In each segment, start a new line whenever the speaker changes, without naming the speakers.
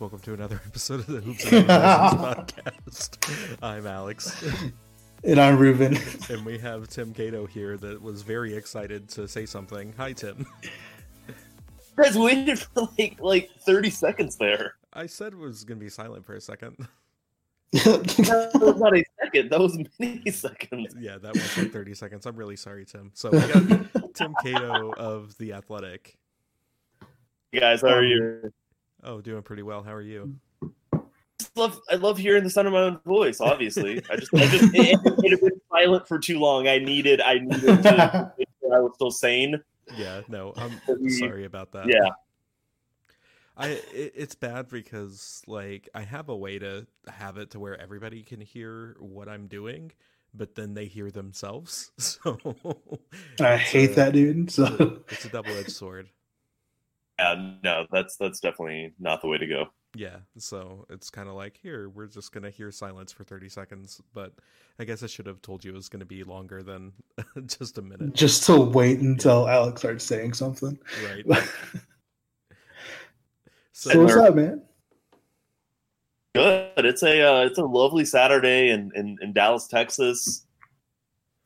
Welcome to another episode of the Hoops and podcast. I'm Alex,
And I'm Ruben.
and we have Tim Cato here that was very excited to say something. Hi, Tim.
Guys waited for like like 30 seconds there.
I said it was gonna be silent for a second.
That was not a second. That was many seconds.
Yeah, that was like 30 seconds. I'm really sorry, Tim. So we got Tim Cato of the Athletic.
Guys, how are um, you?
Oh, doing pretty well. How are you?
Just love, I love hearing the sound of my own voice. Obviously, I just, I just, it, it had been silent for too long. I needed, I needed to make sure I was still sane.
Yeah, no, I'm sorry about that.
Yeah,
I it, it's bad because like I have a way to have it to where everybody can hear what I'm doing, but then they hear themselves. So
I hate
a-
that dude.
It's a,
So
it's a double-edged sword.
Yeah, no, that's that's definitely not the way to go.
Yeah, so it's kind of like here we're just gonna hear silence for 30 seconds, but I guess I should have told you it was gonna be longer than just a minute,
just to wait until Alex starts saying something.
right?
so
So
what's up, man?
Good. It's a, uh, it's a lovely Saturday in in, in Dallas, Texas.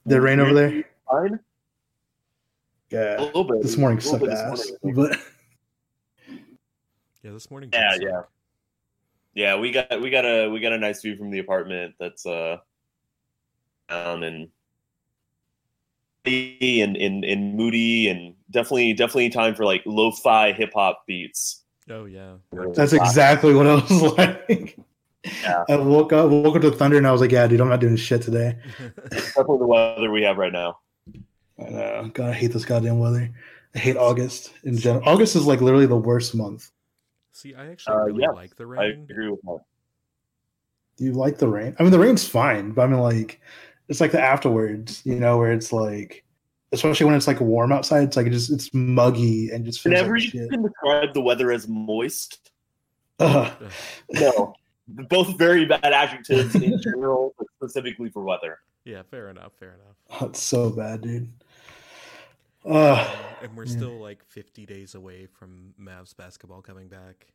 Did it rain over there?
Fine. A little bit.
This morning sucked ass.
morning.
But
yeah, this morning.
Yeah,
did
yeah.
suck.
Yeah, we got we got a we got a nice view from the apartment that's uh down and and and and moody and definitely definitely time for like lo-fi hip hop beats.
Oh yeah.
that's exactly what I was like.
Yeah.
I woke up, woke up to thunder, and I was like, "Yeah, dude, I'm not doing shit today."
definitely the weather we have right now.
I know. God, I hate this goddamn weather. I hate August in general. August is like literally the worst month.
See, I actually
Uh,
really
yeah,
like the rain.
I agree with that.
Do you like the rain? I mean, the rain's fine, but I mean, like, it's like the afterwards, you know, where it's like, especially when it's like warm outside, it's like it just it's muggy and just feels
Whenever
like
you
shit.
can describe the weather as moist,
Ugh.
no, both very bad adjectives in general, but specifically for weather.
Yeah, fair enough. Fair enough.
Oh, so bad, dude. Uh,
and we're
yeah.
still like 50 days away from Mavs basketball coming back.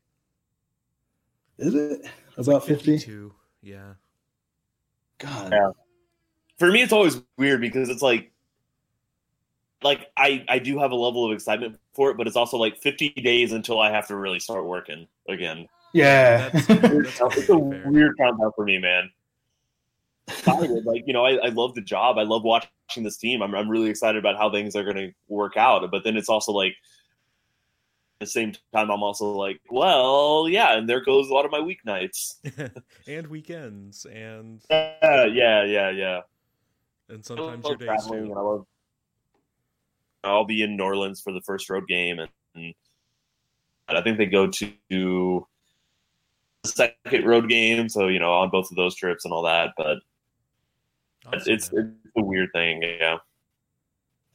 is it
It's
about
like
50?
Yeah.
God.
Yeah. For me, it's always weird because it's like, like I I do have a level of excitement for it, but it's also like 50 days until I have to really start working again.
Yeah.
That's-
It's,
That's
it's a
fair.
weird countdown for me, man. Excited, like you know, I, I love the job. I love watching this team. I'm I'm really excited about how things are going to work out. But then it's also like, at the same time, I'm also like, well, yeah, and there goes a lot of my weeknights.
and weekends and
Yeah, yeah, yeah, yeah.
and sometimes your days too.
I love. I'll be in New Orleans for the first road game, and, and I think they go to the second road game. So you know, on both of those trips and all that. But
Awesome,
it's
man.
it's a weird thing. Yeah.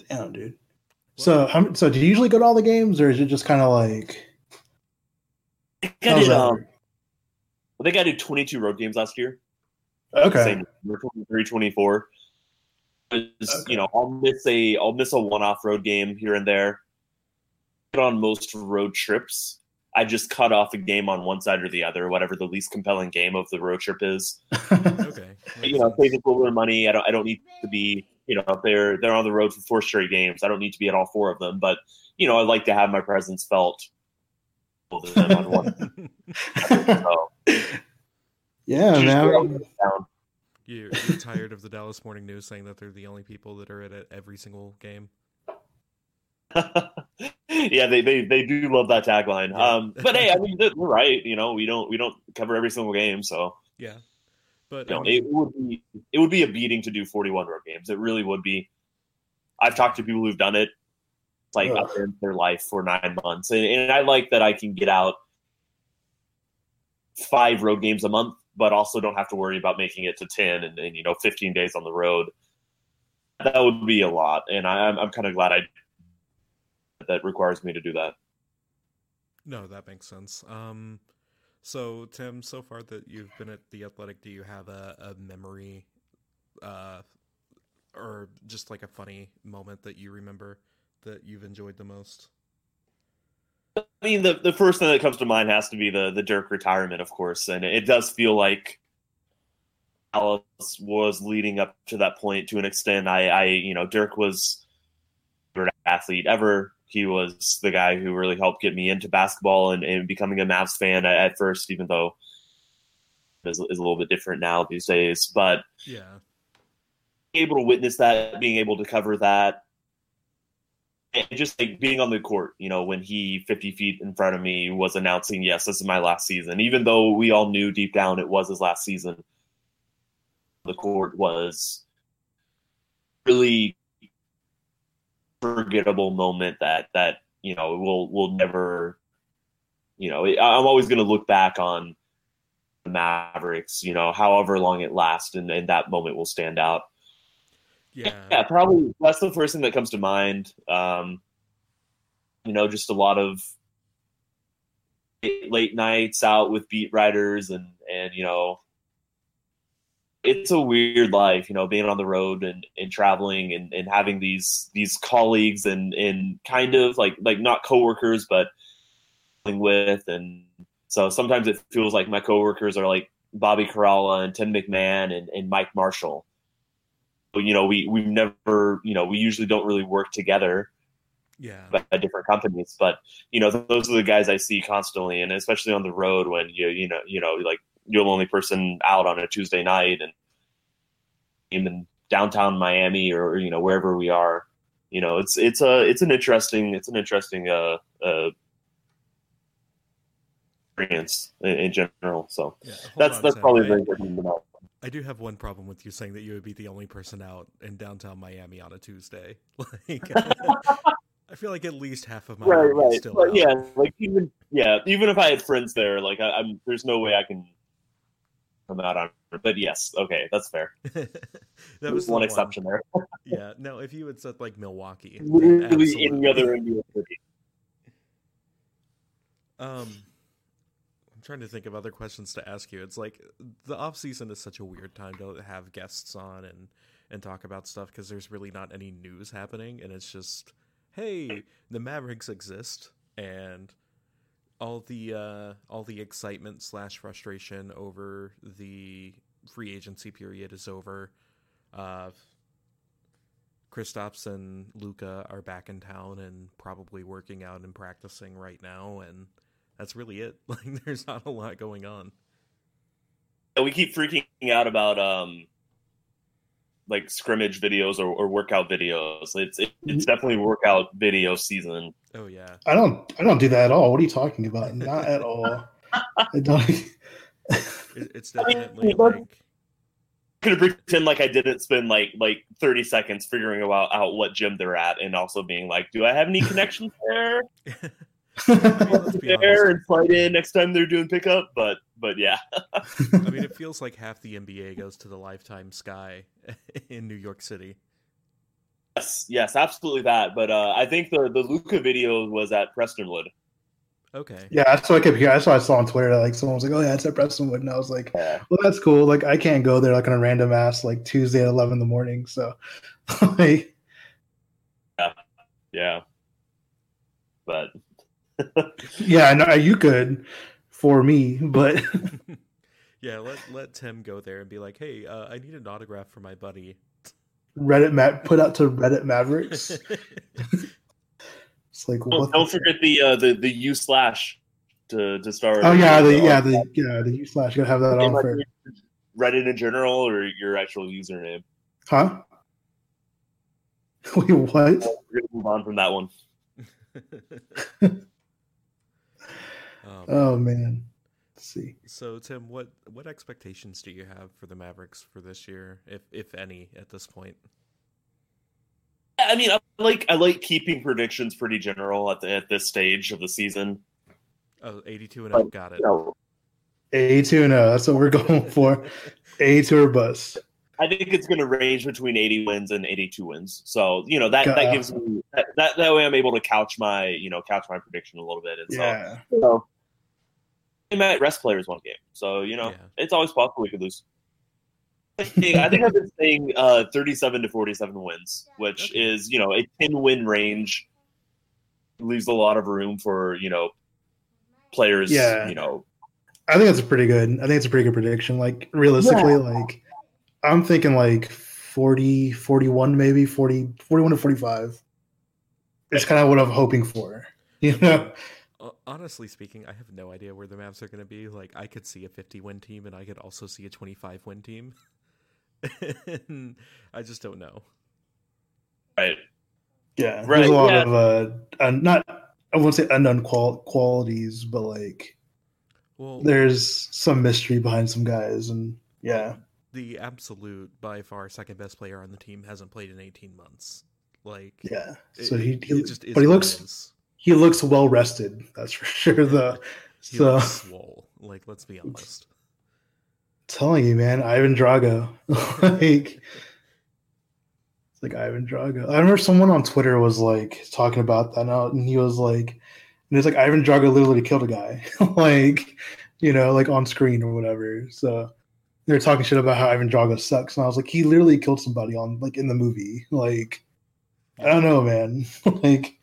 Damn, dude. So, how, so do you usually go to all the games, or is it just kind of like?
I think
how's
I did, um. I think I did 22 road games last year.
Okay.
Same, 23, 24. It's, You know, I'll miss a I'll miss a one-off road game here and there. But on most road trips, I just cut off a game on one side or the other, whatever the least compelling game of the road trip is.
okay.
you know, I save a little bit of money. I don't I don't need to be you know, they're they're on the road for four straight games, I don't need to be at all four of them. But you know, I like to have my presence felt. on one.
so, yeah, man.
You're, you're tired of the Dallas Morning News saying that they're the only people that are at every single game.
yeah, they, they they do love that tagline. Yeah. Um, but hey, I mean, they're right. You know, we don't we don't cover every single game, so
yeah. But
you know, it would be it would be a beating to do 41 road games. It really would be. I've talked to people who've done it, like up in their life for nine months, and, and I like that I can get out five road games a month, but also don't have to worry about making it to 10 and, and you know 15 days on the road. That would be a lot, and I, I'm I'm kind of glad I that requires me to do that.
No, that makes sense. Um, so Tim, so far that you've been at the Athletic, do you have a, a memory, uh, or just like a funny moment that you remember that you've enjoyed the most?
I mean, the the first thing that comes to mind has to be the the Dirk retirement, of course, and it does feel like Alice was leading up to that point to an extent. I, I you know, Dirk was an athlete ever. He was the guy who really helped get me into basketball and, and becoming a Mavs fan at, at first, even though is, is a little bit different now these days. But
yeah,
able to witness that, being able to cover that, and just like being on the court, you know, when he 50 feet in front of me was announcing, yes, this is my last season, even though we all knew deep down it was his last season. The court was really forgettable moment that that you know we'll we'll never you know i'm always going to look back on the mavericks you know however long it lasts and, and that moment will stand out.
Yeah.
Yeah probably that's the first thing that comes to mind. Um you know just a lot of late nights out with beat writers and and you know it's a weird life, you know, being on the road and, and traveling and, and having these these colleagues and, and kind of like like not coworkers but with and so sometimes it feels like my coworkers are like Bobby Karalla and Tim McMahon and, and Mike Marshall. But, you know, we we've never you know, we usually don't really work together.
Yeah.
At different companies. But, you know, those are the guys I see constantly and especially on the road when you you know, you know, like you're the only person out on a Tuesday night and in downtown Miami or you know wherever we are. You know, it's it's a it's an interesting it's an interesting uh, uh experience in, in general. So yeah, that's that's probably very important to
I do have one problem with you saying that you would be the only person out in downtown Miami on a Tuesday. Like, I feel like at least half of my
right, right.
still
but, yeah, like even yeah, even if I had friends there, like I, am there's no way I can come out on. But yes, okay, that's fair.
that was
one exception there.
yeah, no, if you had said like Milwaukee,
literally any other NBA city.
Um, I'm trying to think of other questions to ask you. It's like the off season is such a weird time to have guests on and and talk about stuff because there's really not any news happening, and it's just, hey, the Mavericks exist, and all the uh, all the excitement slash frustration over the free agency period is over. Uh, Kristaps and Luka are back in town and probably working out and practicing right now, and that's really it. Like, there's not a lot going on.
We keep freaking out about um, like scrimmage videos or, or workout videos. It's it, it's mm-hmm. definitely workout video season.
Oh yeah.
I don't I don't do that at all. What are you talking about? Not at all. I don't.
it's definitely I mean, like.
Gonna pretend like I didn't spend like like thirty seconds figuring out out what gym they're at, and also being like, "Do I have any connections there?" there and fight in next time they're doing pickup. But but yeah,
I mean, it feels like half the NBA goes to the Lifetime Sky in New York City.
Yes, yes, absolutely that. But uh, I think the the Luka video was at Prestonwood.
Okay.
Yeah, that's what I kept hearing. That's what I saw on Twitter. That, Like someone was like, "Oh yeah, it's at Prestonwood," and I was like, yeah. "Well, that's cool." Like I can't go there like on a random ass like Tuesday at eleven in the morning. So, like,
yeah, yeah, but
yeah, no, you could for me, but
yeah, let let Tim go there and be like, "Hey, uh, I need an autograph for my buddy."
Reddit ma- put out to Reddit Mavericks. It's like
Don't,
what
don't
the-
forget the uh, the the U slash to to start.
Oh yeah, the yeah the yeah the U slash. You gotta have that on for
Reddit in general or your actual username.
huh? Wait, what?
We're gonna move on from that one.
Um,
Oh man. Let's see.
So Tim, what what expectations do you have for the Mavericks for this year, if if any, at this point?
I mean, I like I like keeping predictions pretty general at the, at this stage of the season.
Oh, 82 and 0, got it.
You know,
A two no, that's what we're going for. A two or bust.
I think it's going to range between 80 wins and 82 wins. So you know that that gives me that, that that way I'm able to couch my you know couch my prediction a little bit. And so
Yeah.
you know, they might rest players one game. So you know
Yeah.
it's always possible we could lose. I think I think I've been saying uh, 37 to 47 wins, which
Okay.
is you know a 10 win range leaves a lot of room for you know players.
Yeah.
you know
I think that's a pretty good. I think it's a pretty good prediction. Like realistically, like I'm thinking like 40, 41 maybe, 40, 41 to 45. It's kind of what I'm hoping for. You know?
Honestly speaking, I have no idea where the Mavs are going to be. Like, I could see a 50 win team, and I could also see a 25 win team. I just don't know.
right.
Yeah.
Right,
There's a lot
yeah.
of uh un- not I won't say unknown qual- qualities, but like
Well,
there's some mystery behind some guys and yeah.
the absolute by far second best player on the team hasn't played in 18 months. Like,
Yeah.
it-
So he, he
just is
but he looks
is.
He looks well rested, that's for sure though.
He
So
looks swole. Like, let's be honest.
telling you, man, Ivan Drago. like it's like Ivan Drago. I remember someone on Twitter was like talking about that now, and he was like, and it's like Ivan Drago literally killed a guy, like you know, like on screen or whatever. So they were talking shit about how Ivan Drago sucks, and I was like, he literally killed somebody on like in the movie. Like I don't know, man. like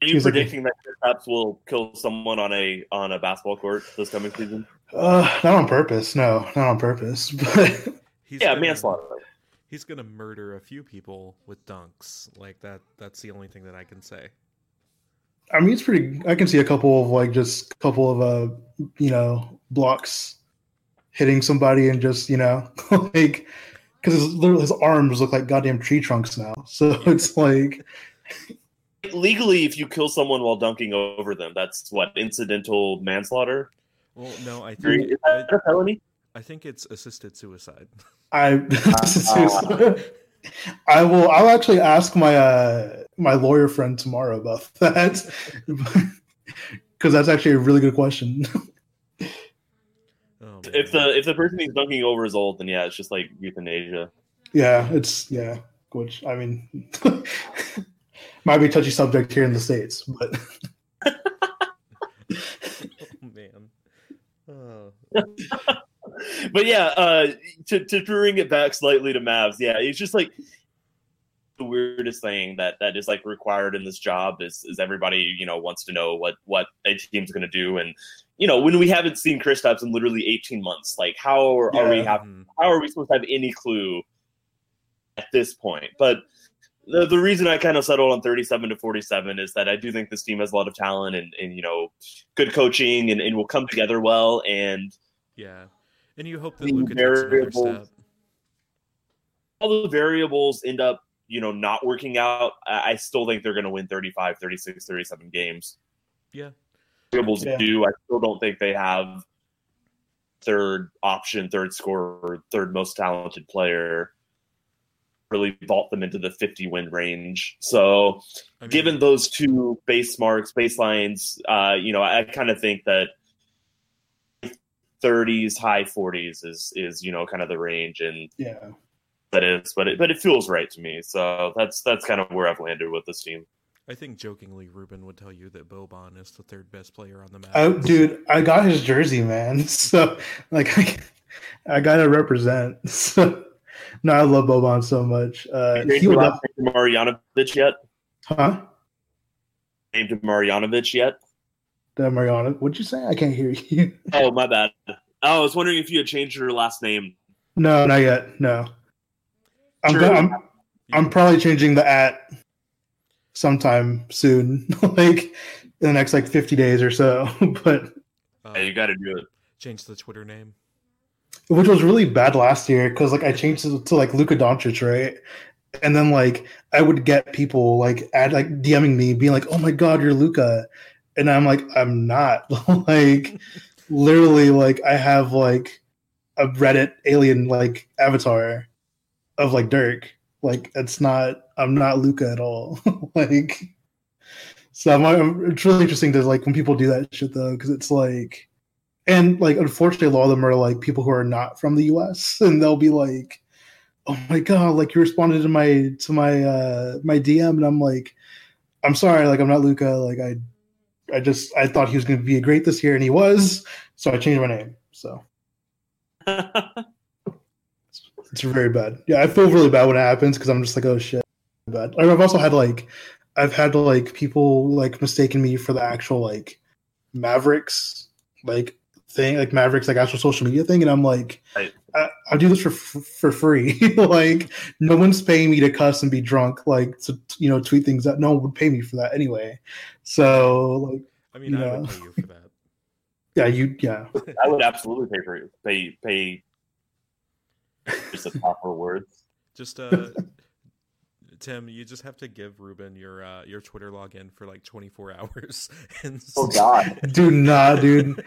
Are you
He's like-
predicting that Kristaps will kill someone on a on a basketball court this coming season?
uh, not on purpose. No, not on purpose. But
He's
Yeah,
gonna-
manslaughter.
He's gonna murder a few people with dunks. Like that. That's the only thing that I can say.
I mean, it's pretty. I can see a couple of like just a couple of uh, you know, blocks hitting somebody and just you know, like because his his arms look like goddamn tree trunks now. So it's like,
Legally, if you kill someone while dunking over them, that's what incidental manslaughter.
Well, no, I
Is
think
that
I,
a felony?
I think it's assisted suicide.
I, I will. I'll actually ask my uh my lawyer friend tomorrow about that because that's actually a really good question.
Oh,
If the if the person he's dunking over is old, then yeah, it's just like euthanasia.
Yeah, it's yeah. Which I mean, might be a touchy subject here in the states, but
oh, man. Oh.
but yeah, uh, to to bring it back slightly to Mavs, yeah, it's just like the weirdest thing that that is like required in this job is is everybody you know wants to know what what a team's going to do, and you know when we haven't seen Kristaps in literally eighteen months, like how are, are we have how are we supposed to have any clue at this point? But the, the reason I kind of settled on 37 to 47 is that I do think this team has a lot of talent and, and you know, good coaching and, and will come together well. And
Yeah, and you hope that
The
Luka takes another
variables-
step.
all the variables end up, you know, not working out. I, I still think they're going to win 35, 36, 37 games.
Yeah,
Variables
Yeah.
do. I still don't think they have third option, third scorer, third most talented player. Really vault them into the 50 win range. So,
I mean,
given those two base marks, baselines, uh, you know, I, kind of think that 30s, high 40s is is you know kind of the range, and
yeah,
that is, but it but it feels right to me. So that's that's kind of where I've landed with this team.
I think jokingly, Ruben would tell you that Boban is the third best player on the map.
oh, dude, I got his jersey, man. So like, I, I gotta represent. So no, I love Boban so much. Uh,
Named
he would love,
Marjanovic yet?
huh?
Named Marjanovic yet?
Uh, Mariana, what'd you say? I can't hear you.
Oh my bad. Oh, I was wondering if you had changed your last name.
no, not yet. No. I'm
Sure.
I'm I'm probably changing the at sometime soon, like in the next like 50 days or so. but
Uh,
Yeah, you got to do it.
change the Twitter name.
Which was really bad last year because like I changed it to like Luka Doncic, right? And then like I would get people like add like DMing me, being like, "Oh my god, you're Luka," and I'm like, "I'm not." like literally, like I have like a Reddit alien like avatar of like Dirk. Like it's not. I'm not Luka at all. like so, I'm- it's really interesting to like when people do that shit though, because it's like and like unfortunately a lot of them are like people who are not from the us and they'll be like oh my god like you responded to my to my uh my dm and i'm like i'm sorry like i'm not luka like i i just i thought he was going to be great this year and he was so i changed my name so. It's very bad. Yeah i feel really bad when it happens because i'm just like oh shit. Bad i've also had like i've had like people like mistaken me for the actual like mavericks like thing like mavericks like actual social media thing and i'm like
Right.
I, i do this for for free like no one's paying me to cuss and be drunk like to you know tweet things that no one would pay me for that anyway so like
I mean, I
Yeah.
would pay you for that.
yeah you yeah
I would absolutely pay for it. Pay pay. Just the proper words.
Just uh, Tim, you just have to give Ruben your uh, your Twitter login for like 24 hours. And
Oh God.
do not dude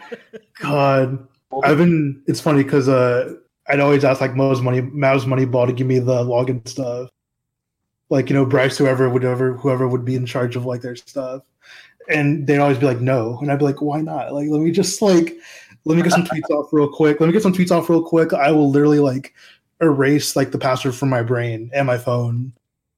god I've been. It's funny because uh, I'd always ask like Mo's money, Mav's money ball to give me the login stuff. Like you know, Bryce, whoever, whatever, whoever would be in charge of like their stuff, and they'd always be like, no, and I'd be like, why not? Like, let me just like, let me get some tweets off real quick. Let me get some tweets off real quick. I will literally like erase like the password from my brain and my phone,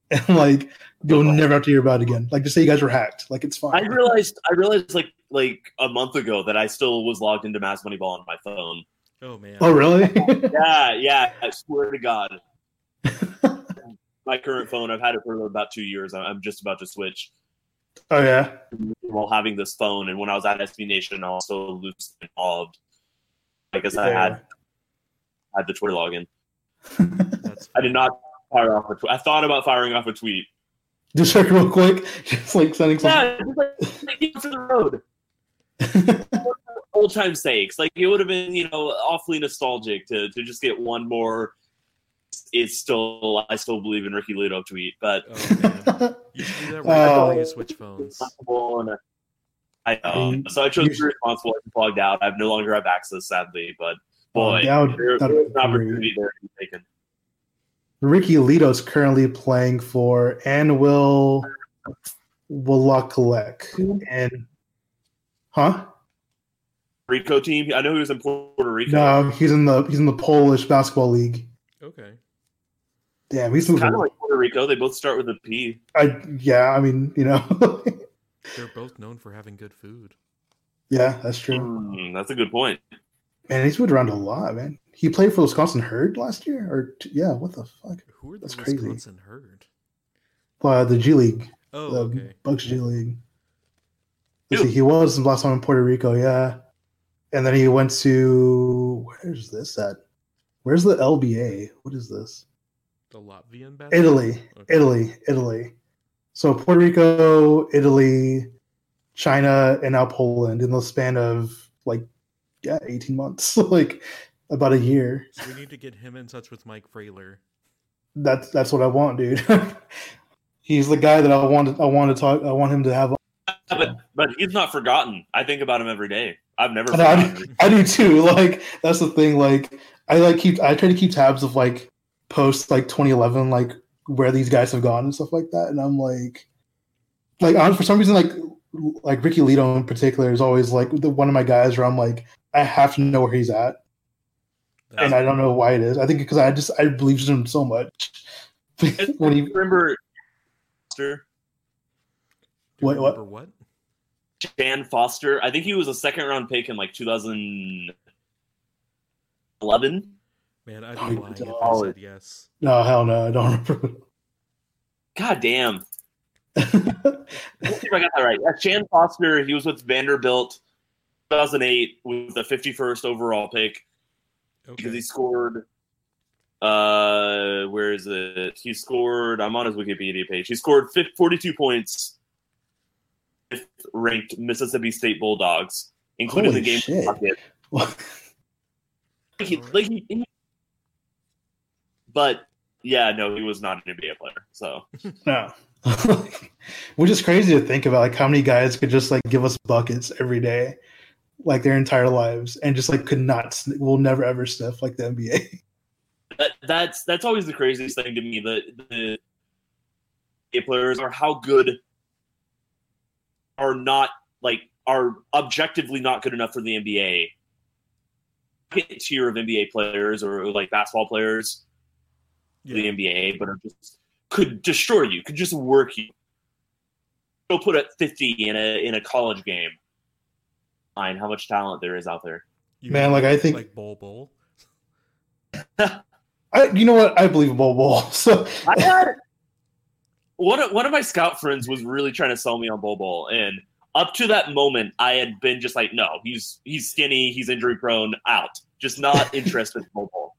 and like you'll oh. never have to hear about it again. Like just say you guys were hacked. Like it's fine.
I realized I realized like like a month ago that I still was logged into Mavs Moneyball on my phone.
oh man.
oh really?
Yeah, yeah. I swear to God. My current phone, I've had it for about two years. I- I'm just about to switch
oh yeah.
while having this phone. And when I was at SB Nation, I also loosely involved. I guess I had had the Twitter login. I did not fire off a tweet. I thought about firing off a tweet.
Just check real quick. Just like sending something.
Yeah, just like, like, get to the road. Old time's sakes, like it would have been, you know, awfully nostalgic to to just get one more. It's still, I still believe in Ricky Ledo tweet, but
Oh man. You should do that right
Oh.
you switch phones.
responsible and uh, I know.
mean,
so I chose
you
to be responsible. I plugged out. I have no longer have access, sadly, but
Oh,
boy,
that would- that'd
there's an opportunity there to be taken.
Ricky Ledo's currently playing for Anwil Włocławek. And huh?
Rico team. I know he was in Puerto Rico.
No, he's in the he's in the Polish basketball league.
Okay.
Damn, he's
Kind of
moving.
like Puerto Rico. They both start with a P.
I yeah, I mean, you know.
They're both known for having good food.
yeah, that's true.
Hmm, that's a good point.
Man, he's moved around a lot, man. He played for Wisconsin Herd last year, or t- yeah, what the fuck?
Who are the
That's crazy.
Wisconsin herd?
Uh, the G League,
Oh,
the
okay.
Bucks G League. See, he was last time in Puerto Rico, yeah, and then he went to where's this at? Where's the LBA? What is this?
The Latvian basketball?
Italy,
Okay.
Italy, Italy. So Puerto Rico, Italy, China, and now Poland in the span of like yeah, eighteen months, like about a year.
So we need to get him in touch with Mike Frailer.
That's that's what I want, dude. He's the guy that I want. I want to talk. I want him to have.
But but he's not forgotten. I think about him every day. I've never
And I, I do too. Like that's the thing. Like I like keep. I try to keep tabs of like post like 2011, like where these guys have gone and stuff like that. And I'm like, like on for some reason, like like Ricky Ledo in particular is always like the one of my guys where I'm like, I have to know where he's at, and I don't know why it is. I think because I just I believe in him so much. when he
remember Foster,
Do
What- what?
remember what?
Shan Foster. I think he was a second round pick in like 2011.
Man, I'd
Oh,
be lying if I said yes.
no hell no, I don't remember.
God damn. Let's see if I got that right. Yeah, Shan Foster, he was with Vanderbilt 2008 with the 51st overall pick because
Okay.
he scored Uh, where is it? He scored. I'm on his Wikipedia page. He scored 42 points. Fifth ranked Mississippi State Bulldogs, including
Holy
the game.
shit.
pocket. Like, he- like he- he- but yeah, no, he was not an NBA player. So
No. Which is crazy to think about, like how many guys could just like give us buckets every day, like their entire lives, and just like could not, will never ever sniff like the NBA.
that, that's that's always the craziest thing to me. The the NBA players are how good are not like are objectively not good enough for the NBA. Tier of NBA players or like basketball players for the NBA, but are just could destroy you, could just work you. Go put at fifty in a in a college game. Fine, how much talent there is out there.
You
Man, like, I think-
like Bol Bol.
I, you know what? I believe Bol Bol. So
I had one of, one of my scout friends was really trying to sell me on Bol Bol, and up to that moment, I had been just like, no, he's he's skinny, he's injury prone, out, just not interested in Bol Bol.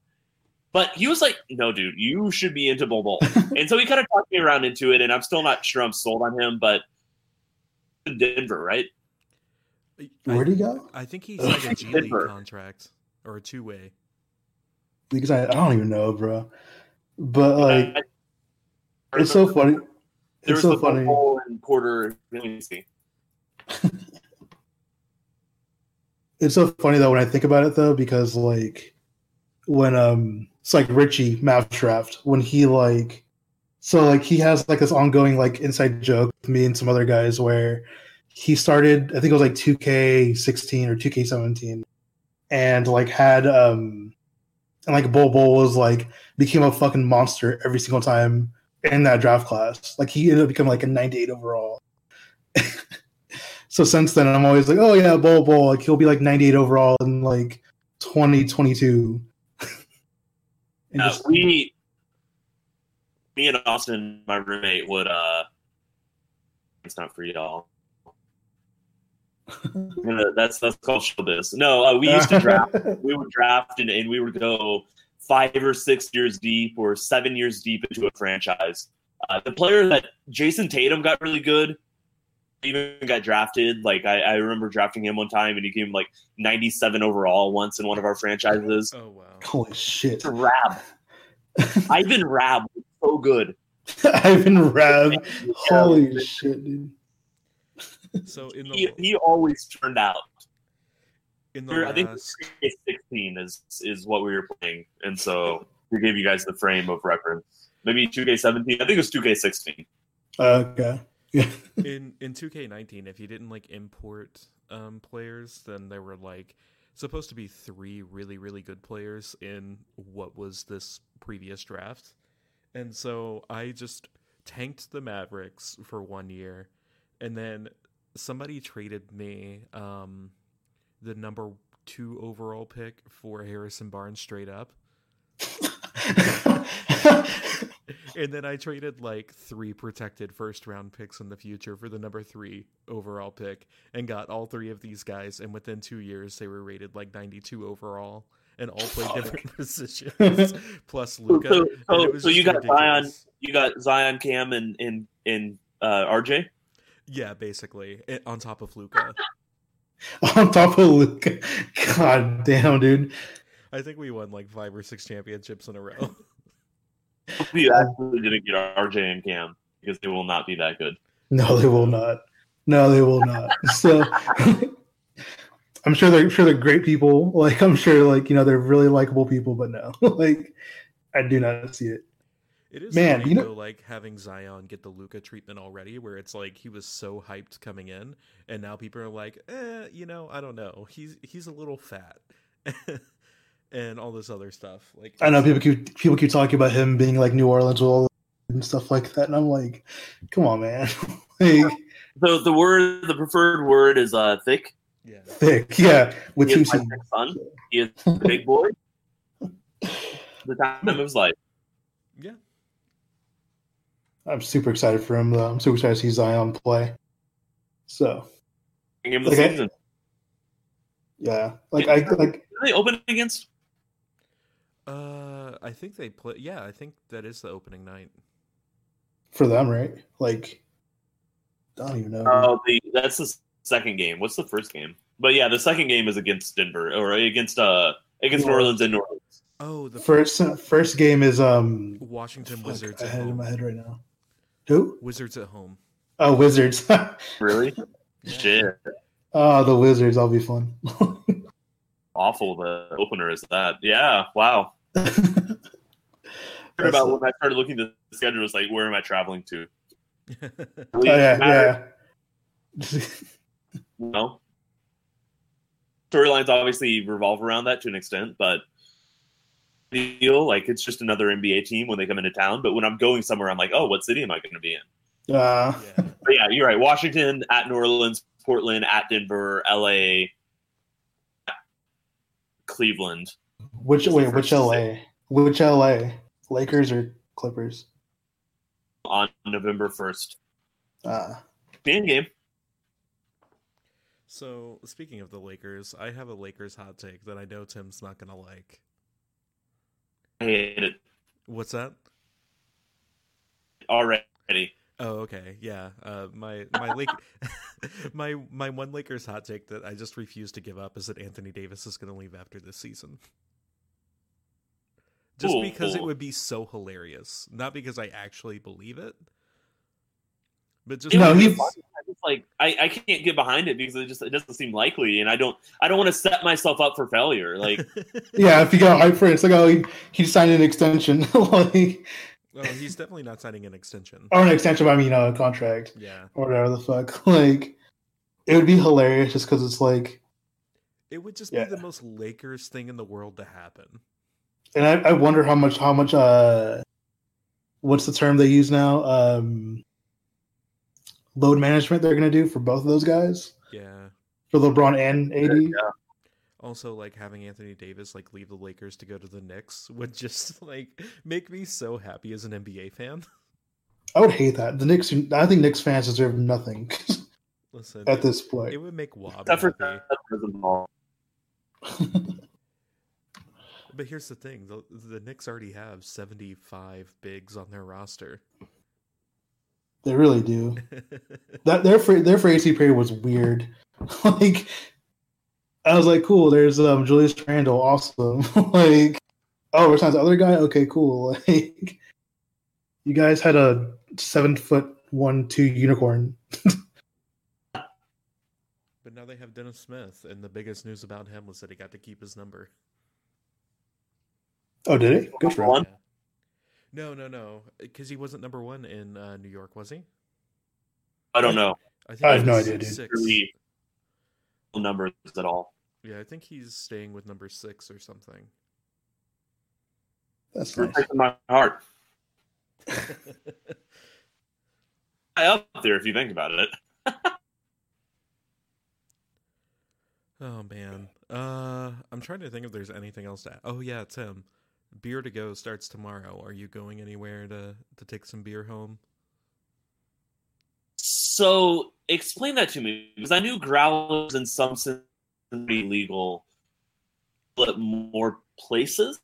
But he was like, no, dude, you should be into Bol Bol, and so he kind of talked me around into it, and I'm still not sure I'm sold on him, but Denver, right?
I-
where'd he go?
I think he signed a G League contract or a two way.
Because I, I don't even know, bro. But like,
I- I
it's so
remember
funny.
There
It's
was
so
the
funny.
Bol and Porter. Let me see.
It's so funny though when I think about it though, because like when um it's like Richie Mavs when he like so like he has like this ongoing like inside joke with me and some other guys where he started I think it was like 2K16 or 2K17 and like had um and like Bol Bol was like became a fucking monster every single time in that draft class. Like he ended up becoming like a 98 overall. so since then I'm always like, oh yeah, Bol Bol, like he'll be like 98 overall in like 2022. and
Uh,
just,
we, me and Austin, my roommate, would. uh It's not for y'all. Uh, that's that's called showbiz. No, uh, we used to draft. we would draft and, and we would go five or six years deep or seven years deep into a franchise. Uh, the player that Jayson Tatum got really good, even got drafted. Like I, I remember drafting him one time and he came like 97 overall once in one of our franchises.
Oh wow.
Holy shit.
Rabb, Ivan Rabb was so good.
Ivan Rabb. Holy shit, dude.
So in
He,
the
he always turned out.
in the
I think
last
2K16 is is what we were playing, and so to gave you guys the frame of reference, maybe 2K17. I think it was 2K16.
Okay. Yeah.
in in 2K19, if you didn't like import um, players, then there were like supposed to be three really really good players in what was this previous draft, and so I just tanked the Mavericks for one year, and then somebody traded me um, the number two overall pick for Harrison Barnes straight up. And then I traded like three protected first round picks in the future for the number three overall pick and got all three of these guys. And within two years, they were rated like 92 overall and all played different positions, plus Luka.
So, so, so you got Zion, you got Zion, Cam, and and and uh, RJ.
Yeah, basically, it, on top of Luka.
On top of Luka. God damn, dude.
I think we won like five or six championships in a row.
we actually didn't get RJ and Cam because they will not be that good.
No, they will not. No, they will not. So I'm sure they're sure they're great people. Like I'm sure like, you know, they're really likable people, but no. like I do not see it.
It is
Man,
funny,
you know-
though, like having Zion get the Luka treatment already, where it's like he was so hyped coming in, and now people are like, eh, you know, I don't know, he's he's a little fat, and all this other stuff. Like
I know people keep people keep talking about him being like New Orleans with all and stuff like that, and I'm like, come on, man. like
So the word, the preferred word is uh thick.
yeah,
thick, yeah, with
He is my
C's.
son. He is a big boy. The time of his life.
yeah.
I'm super excited for him though. I'm super excited to see Zion play. So
Game of the
Okay.
season.
yeah, like I like
are they open against?
Uh, I think they play. Yeah, I think that is the opening night.
for them, right? Like, I don't even know.
Oh, the that's the second game. What's the first game? But yeah, the second game is against Denver or against uh against
New
New Orleans and New Orleans.
Oh, the
first first game is um
Washington
fuck,
Wizards
I had it in my head right now. Who?
Wizards at home.
Oh, Wizards.
Really?
Yeah.
Shit.
oh, the Wizards. That'll be fun.
Awful the opener is that. Yeah, wow. About when I started looking at the schedule, was like, where am I traveling to?
oh yeah,
matter?
yeah.
No. Storylines obviously revolve around that to an extent, but feel like it's just another NBA team when they come into town. But when I'm going somewhere, I'm like, oh, what city am I going to be in?
Uh,
yeah.
But yeah, you're right. Washington at New Orleans, Portland at Denver, LA, Cleveland.
which
Who's
wait, which
first to
LA? Which LA? Lakers or Clippers?
on November 1st.
Uh,
Fan game.
So speaking of the Lakers, I have a Lakers hot take that I know Tim's not gonna like.
I hate it
What's that?
already.
Oh, okay, yeah. Uh, my my Lake, my my one Lakers hot take that I just refuse to give up is that Anthony Davis is going to leave after this season. Just
Cool,
because it would be so hilarious, not because I actually believe it, but just
You know,
It
he-
fun. I just, like I, I can't get behind it because it just it doesn't seem likely, and I don't I don't want to set myself up for failure. Like
yeah, if you got hype for it, it's like oh, he, he signed an extension, like
well, he's definitely not signing an extension.
or an extension. I mean, you a contract
Yeah,
or whatever the fuck. Like, it would be hilarious just because it's like,
it would just
Yeah.
be the most Lakers thing in the world to happen.
and I, I wonder how much how much uh, what's the term they use now? Um, load management they're gonna do for both of those guys
Yeah.
for LeBron and AD.
yeah.
Also, like having Anthony Davis like leave the Lakers to go to the Knicks would just like make me so happy as an NBA fan.
I would hate that. The Knicks, I think Knicks fans deserve nothing
Listen,
at this point.
it would make Wob
except
happy. But here's the thing: the, the Knicks already have 75 bigs on their roster.
They really do. That their free, their free AC period was weird. like, I was like, cool. There's um Julius Randle, awesome. like, oh, we're signing the other guy. Okay, cool. Like, you guys had a seven foot one two unicorn.
but now they have Dennis Smith, and the biggest news about him was that he got to keep his number.
Oh, did he? Good for him.
One?
Yeah. No, no, no, because he wasn't number one in uh, New York, was he?
I don't know
I, think
I have no idea, dude.
Six.
really numbers at all.
Yeah, I think he's staying with number six or something.
That's nice.
breaking my heart. High up there if you think about it.
Oh man. Uh I'm trying to think if there's anything else to Oh yeah, Tim. Beer to go starts tomorrow. Are you going anywhere to to take some beer home?
So explain that to me because I knew growlers in some sense be legal, but more places.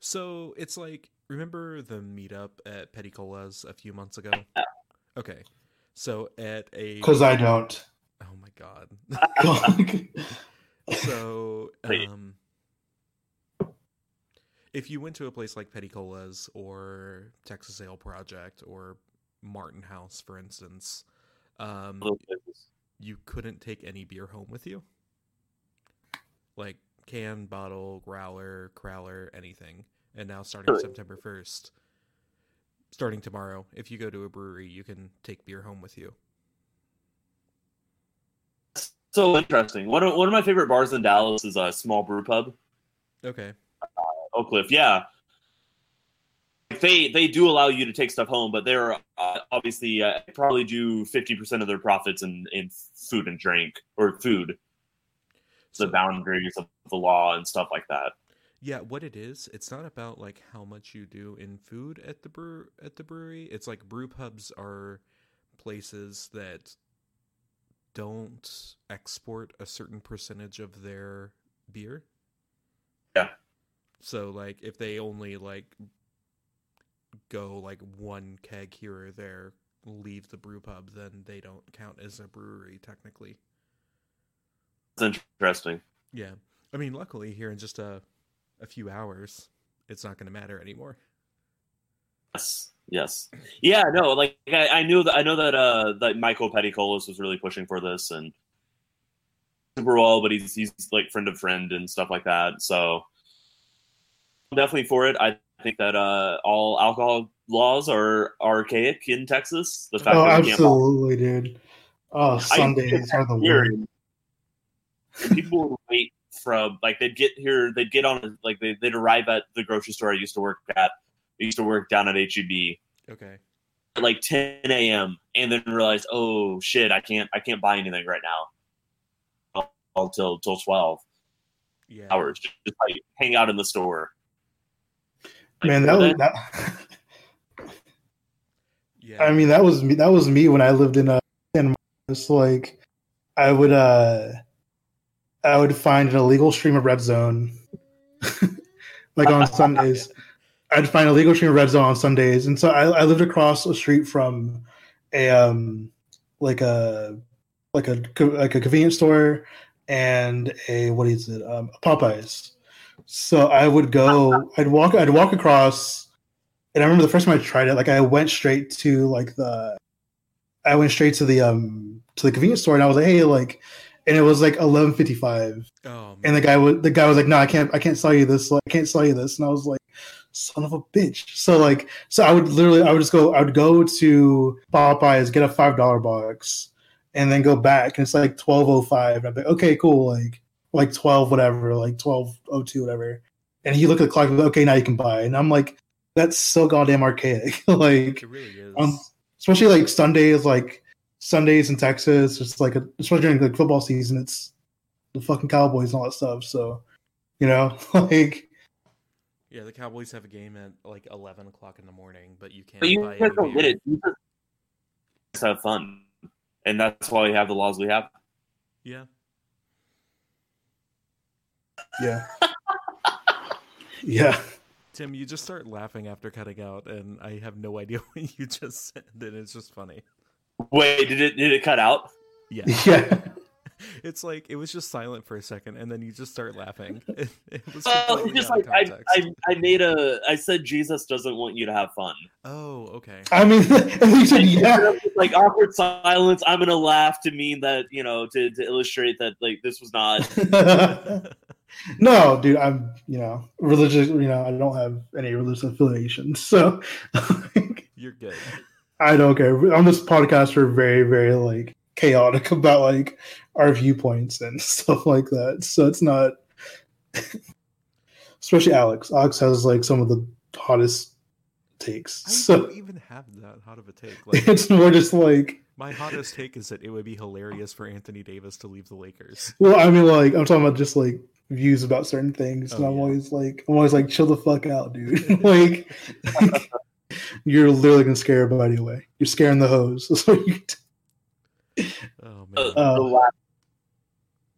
So it's like remember the meetup at Peticolas a few months ago?
Yeah.
Okay. So at a
Because I don't.
Oh my god.
God.
so
Wait.
um if you went to a place like Peticolas or Texas Ale Project or Martin House, for instance, um, you couldn't take any beer home with you. Like can, bottle, growler, crowler, anything. And now starting
Really?
September 1st, starting tomorrow, if you go to a brewery, you can take beer home with you.
So interesting. One of, one of my favorite bars in Dallas is a small brew pub.
Okay.
Oak Cliff, yeah. They they do allow you to take stuff home, but they're uh, obviously uh, probably do fifty percent of their profits in, in food and drink or food. The
So-
boundaries of the law and stuff like that.
Yeah, what it is, it's not about like how much you do in food at the brew at the brewery. It's like brew pubs are places that don't export a certain percentage of their beer.
Yeah.
So like if they only like go like one keg here or there, leave the brew pub, then they don't count as a brewery technically.
It's interesting.
Yeah. I mean, luckily here in just a a few hours, it's not going to matter anymore.
Yes. Yes. Yeah. No. Like I, I knew that. I know that. Uh, that Michael Peticolas was really pushing for this and super well, but he's he's like friend of friend and stuff like that. So definitely for it. I think that uh, all alcohol laws are archaic in Texas. The fact
Oh,
that we can't buy
absolutely, dude. Oh, Sundays are the
here,
worst.
people would wait from like they'd get here, they'd get on like they, they'd arrive at the grocery store I used to work at. I used to work down at HEB
Okay.
at like 10 a.m. and then realize, oh shit, I can't I can't buy anything right now until till 12
Yeah.
hours. Just, just like hang out in the store. Like,
Man, that was that.
Yeah.
I mean, that was me. That was me when I lived in uh, in It's like I would uh, I would find an illegal stream of Red Zone, like on Sundays. I'd find a legal stream of Red Zone on Sundays, and so I, I lived across the street from a um, like a like a like a convenience store and a what is it um, Popeyes. So I would go. I'd walk. I'd walk across and I remember the first time I tried it, like I went straight to like the, I went straight to the um to the convenience store, and I was like, hey, like, and it was like eleven fifty five,
oh,
and the guy was the guy was like, no, I can't, I can't sell you this, like, I can't sell you this, and I was like, son of a bitch. So like, so I would literally, I would just go, I would go to Popeyes, get a five dollar box, and then go back, and it's like twelve oh five, and I'm like, okay, cool, like, like twelve whatever, like twelve oh two whatever, and he looked at the clock, like, okay, now you can buy, and I'm like that's so goddamn archaic. like,
it really is.
um, especially like Sundays, like Sundays in Texas, it's like, a, especially during like football season, it's the fucking Cowboys and all that stuff. So, you know, like,
yeah, the Cowboys have a game at like eleven o'clock in the morning, but you can't
But you
buy
guys
any
don't
beer.
get it. You just have fun. And that's why we have the laws we have.
Yeah.
Yeah, yeah.
Tim, you just start laughing after cutting out, and I have no idea what you just said, and it's just funny.
Wait, did it did it cut out?
Yeah.
Yeah.
It's like it was just silent for a second, and then you just start laughing. It, it was
Well, just like I. I, I made a. I said Jesus doesn't want you to have fun.
Oh, okay.
I mean, and he said, yeah.
like awkward silence. I'm gonna laugh to mean that you know to, to illustrate that like this was not.
No, dude, I'm, you know, religious, you know, I don't have any religious affiliations. So
You're good.
I don't care. On this podcast, we're very, very like chaotic about like our viewpoints and stuff like that. So it's not, especially Alex. Alex has like some of the hottest takes.
I
So
don't even have that hot of a take. Like
it's more just like,
my hottest take is that it would be hilarious for Anthony Davis to leave the Lakers.
well, I mean, like I'm talking about just like views about certain things, and
Oh,
I'm
yeah.
always like, I'm always like, chill the fuck out, dude. like, you're literally gonna scare everybody away. You're scaring the hose. That's what you do.
Oh man.
Uh,
the.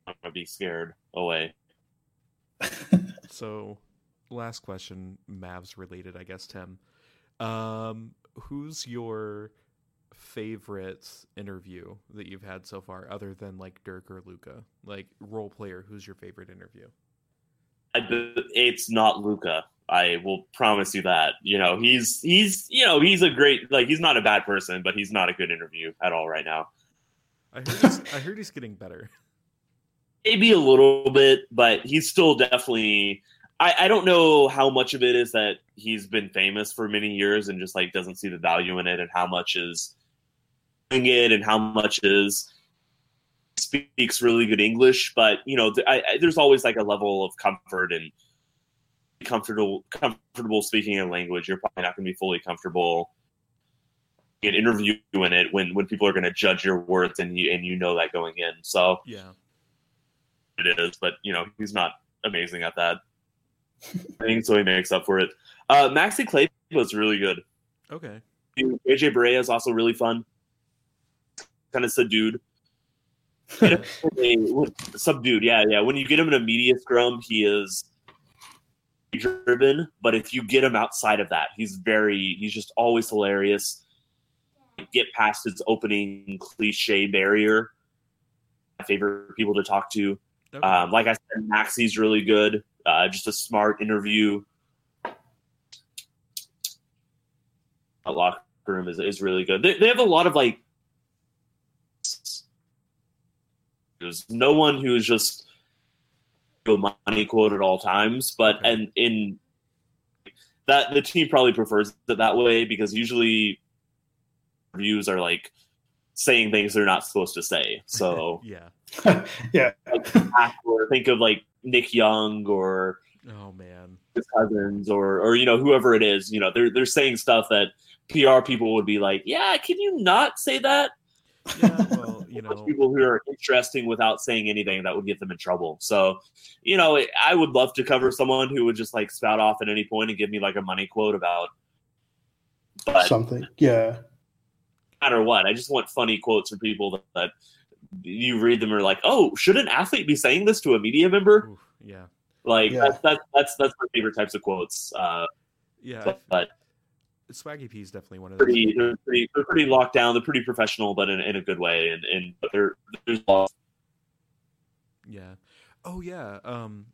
I'm gonna be scared away.
So, last question, Mavs related, I guess, Tim. Um, who's your favorite interview that you've had so far, other than like Dirk or Luka? Like role player, who's your favorite interview?
I, it's not Luka. I will promise you that. You know, he's he's you know he's a great like he's not a bad person, but he's not a good interview at all right now.
I heard he's, I heard he's getting better.
Maybe a little bit, but he's still definitely. I, I don't know how much of it is that he's been famous for many years and just like doesn't see the value in it, and how much is it, and how much is speaks really good English. But you know, I, I, there's always like a level of comfort and comfortable comfortable speaking a language. You're probably not going to be fully comfortable in interviewing it when when people are going to judge your words and you and you know that going in. So
Yeah.
it is, but you know he's not amazing at that. I think so. He makes up for it. Uh, Maxi Kleber was really good.
Okay.
JJ Barea is also really fun. Kind of subdued. Get him in a- subdued, yeah, yeah. When you get him in a media scrum, he is driven, but if you get him outside of that, he's very he's just always hilarious. Get past his opening cliche barrier. My favorite people to talk to.
Okay.
Um, like I said, Maxi's really good. Uh, just a smart interview. A locker room is, is really good. They, they have a lot of like. There's no one who is just a money quote at all times, but
Okay.
and in that the team probably prefers it that way because usually reviews are like saying things they're not supposed to say. So
yeah.
yeah.
or think of like Nick Young or
Oh man.
his cousins or or you know whoever it is. You know they're they're saying stuff that PR people would be like, yeah, can you not say that?
Yeah. Well, you know.
people who are interesting without saying anything that would get them in trouble. So, you know, I would love to cover someone who would just like spout off at any point and give me like a money quote about. But
Something. Yeah.
no matter what, I just want funny quotes from people that, that you read them and are like, oh, should an athlete be saying this to a media member?
oof, yeah.
Like
Yeah.
that's, that's that's that's my favorite types of quotes. Uh,
Yeah.
But, but
Swaggy P is definitely one of those.
pretty they're pretty they're pretty locked down. They're pretty professional, but in, in a good way. And and but they're there's lots
Yeah. Oh yeah. Um,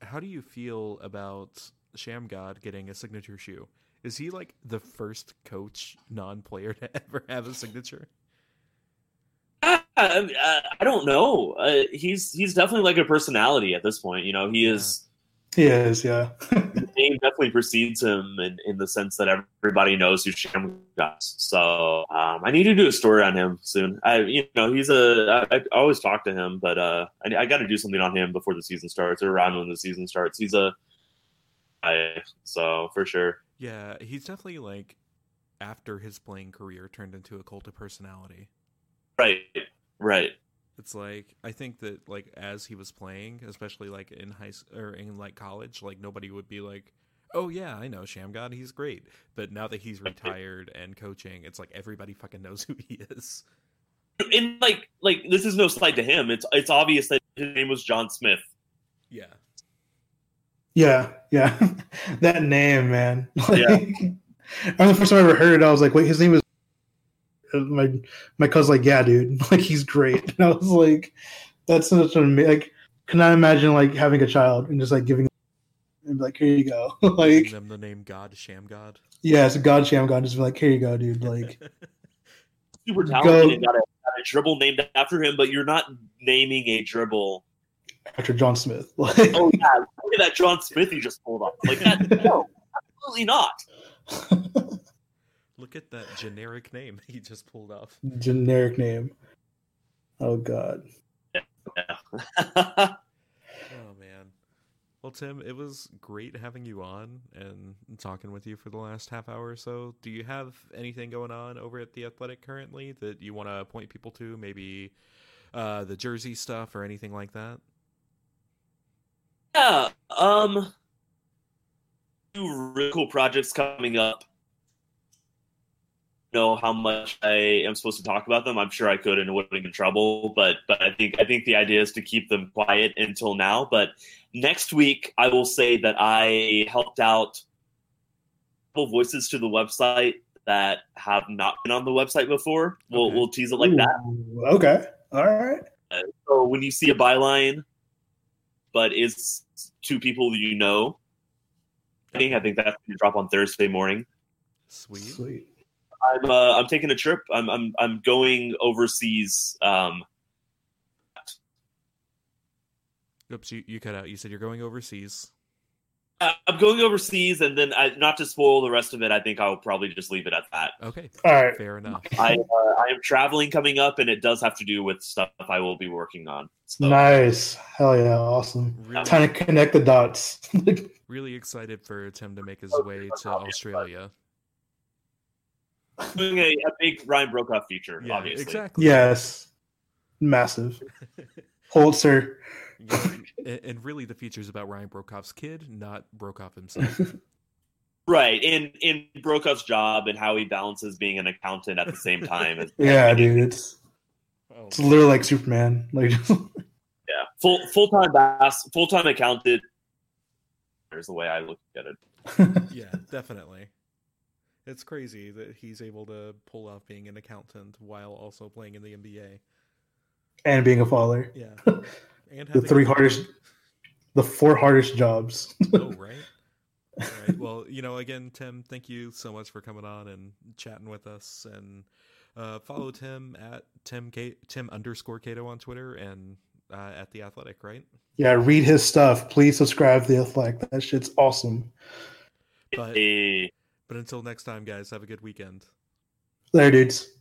how do you feel about Shammgod getting a signature shoe? Is he like the first coach non-player to ever have a signature?
Uh, I I don't know. Uh, he's he's definitely like a personality at this point. You know, he is.
He is, yeah.
The name definitely precedes him in, in the sense that everybody knows who Sham is. So um, I need to do a story on him soon. I, you know, he's a. I, I always talk to him, but uh, I, I got to do something on him before the season starts or around when the season starts. He's a. I, so for sure.
Yeah, he's definitely like after his playing career turned into a cult of personality.
Right. Right.
It's like I think that like as he was playing, especially like in high s- or in like college, like nobody would be like, "Oh yeah, I know Shammgod, he's great." But now that he's retired and coaching, it's like everybody fucking knows who he is.
And like like this is no slight to him. It's it's obvious that his name was John Smith.
Yeah.
Yeah, yeah. that name, man. Like,
Yeah.
I remember the first time I ever heard it, I was like, wait, his name is uh, Uh, my my cousin's like, yeah, dude. Like he's great. And I was like, that's such an ama- like can I imagine like having a child and just like giving and be like, here you go.
Giving
like
them the name God, Shammgod.
yeah, it's a god sham god, just be like, here you go, dude. Like
Super
Go-
talented and got a, got a dribble named after him, but you're not naming a dribble.
after John Smith. Oh, like
Oh yeah, look at that John Smith you just pulled off. Like that. No, absolutely not.
Look at that generic name he just pulled off.
generic name. Oh god.
Yeah.
Oh man. Well, Tim, it was great having you on and talking with you for the last half hour or so. Do you have anything going on over at the Athletic currently that you want to point people to? Maybe uh, the jersey stuff or anything like that?
yeah. Um. Two really cool projects coming up. Know how much I am supposed to talk about them. I'm sure I could and it wouldn't get in trouble, but but I think I think the idea is to keep them quiet until now. But next week, I will say that I helped out a couple voices to the website that have not been on the website before. We'll
Okay.
we'll tease it like that.
Okay. All right.
So when you see a byline, but it's two people you know, I think I think that's going to drop on Thursday morning.
Sweet.
Sweet.
I'm uh, I'm taking a trip. I'm I'm I'm going overseas. Um,
Oops, you, you cut out. You said you're going overseas.
I- I'm going overseas, and then I, not to spoil the rest of it, I think I'll probably just leave it at that.
Okay,
All right.
fair enough.
I uh, I am traveling coming up, and it does have to do with stuff I will be working on. So,
Nice. Hell yeah. Awesome.
Really,
Trying to connect the dots.
really excited for Tim to make his way to Australia.
Doing a, a big Ryan Broekhoff feature,
Yeah,
obviously.
exactly.
yes. Massive. Holzer.
Yeah, and, and really, the feature's about Ryan Broekhoff's kid, not Broekhoff himself.
Right, and in Broekhoff's job and how he balances being an accountant at the same time. Is,
Yeah, dude. It's
Oh,
it's literally like Superman. Like
yeah, full full time bass, full time accountant. There's the way I look at it.
yeah, definitely. It's crazy that he's able to pull off being an accountant while also playing in the NBA.
and being a father.
Yeah, and
The three
daughter.
hardest, the four hardest jobs.
Oh right. All right. Well, you know, again, Tim, thank you so much for coming on and chatting with us. And uh, follow Tim at Tim K- Tim underscore Cato on Twitter and uh, at the Athletic. Right.
yeah, read his stuff. Please subscribe to the Athletic. That shit's awesome.
But
Hey.
But until next time, guys, have a good weekend.
There, dudes.